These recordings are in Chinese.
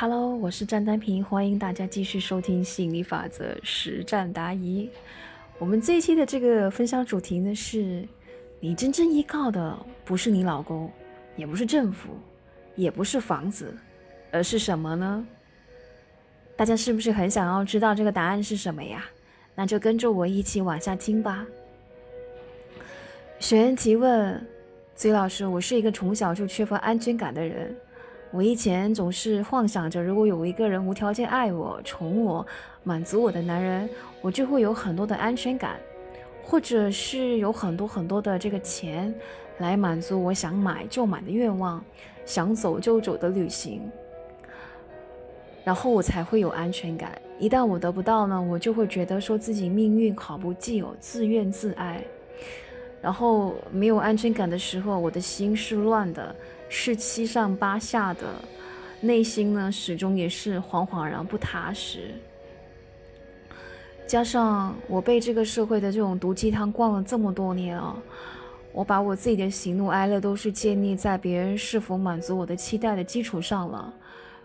Hello，我是张丹平，欢迎大家继续收听吸引力法则实战答疑。我们这一期的这个分享主题呢是：你真正依靠的不是你老公，也不是政府，也不是房子，而是什么呢？大家是不是很想要知道这个答案是什么呀？那就跟着我一起往下听吧。学员提问：崔老师，我是一个从小就缺乏安全感的人。我以前总是幻想着，如果有一个人无条件爱我、宠我、满足我的男人，我就会有很多的安全感，或者是有很多很多的这个钱，来满足我想买就买的愿望，想走就走的旅行，然后我才会有安全感。一旦我得不到呢，我就会觉得说自己命运好不济哦，自怨自艾。然后没有安全感的时候，我的心是乱的。是七上八下的，内心呢始终也是惶惶然不踏实。加上我被这个社会的这种毒鸡汤灌了这么多年啊，我把我自己的喜怒哀乐都是建立在别人是否满足我的期待的基础上了，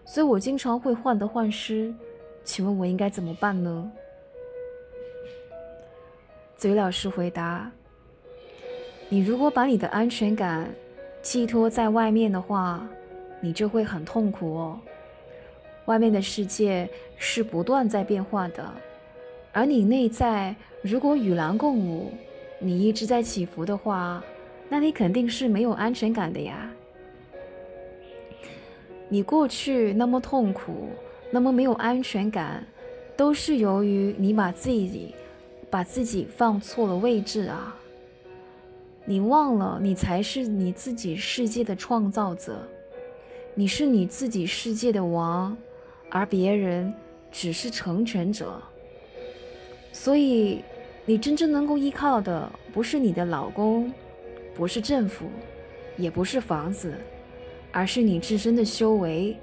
所以我经常会患得患失。请问我应该怎么办呢？嘴老师回答：你如果把你的安全感。寄托在外面的话，你就会很痛苦哦。外面的世界是不断在变化的，而你内在如果与狼共舞，你一直在起伏的话，那你肯定是没有安全感的呀。你过去那么痛苦，那么没有安全感，都是由于你把自己把自己放错了位置啊。你忘了，你才是你自己世界的创造者，你是你自己世界的王，而别人只是成全者。所以，你真正能够依靠的，不是你的老公，不是政府，也不是房子，而是你自身的修为、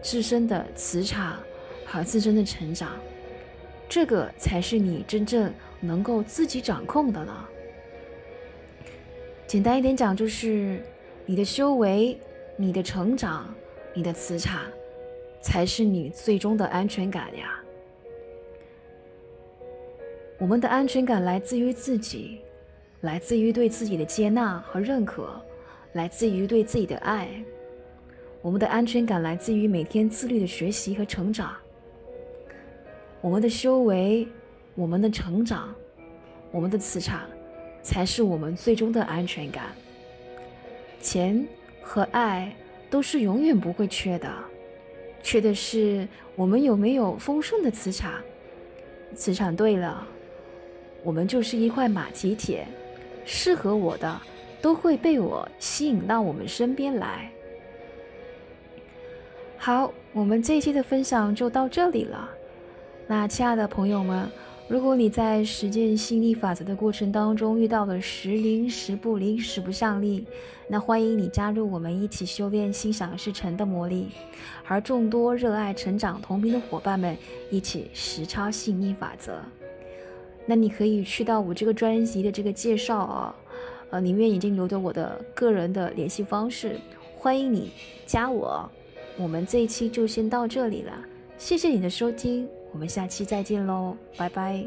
自身的磁场和自身的成长。这个才是你真正能够自己掌控的了。简单一点讲，就是你的修为、你的成长、你的磁场，才是你最终的安全感呀。我们的安全感来自于自己，来自于对自己的接纳和认可，来自于对自己的爱。我们的安全感来自于每天自律的学习和成长。我们的修为、我们的成长、我们的磁场。才是我们最终的安全感。钱和爱都是永远不会缺的，缺的是我们有没有丰盛的磁场。磁场对了，我们就是一块马蹄铁，适合我的都会被我吸引到我们身边来。好，我们这一期的分享就到这里了。那亲爱的朋友们。如果你在实践吸引力法则的过程当中遇到了时灵时不灵、时不上力，那欢迎你加入我们一起修炼心想事成的魔力，和众多热爱成长同频的伙伴们一起实操吸引力法则。那你可以去到我这个专辑的这个介绍啊，呃，里面已经留着我的个人的联系方式，欢迎你加我。我们这一期就先到这里了，谢谢你的收听。我们下期再见喽，拜拜。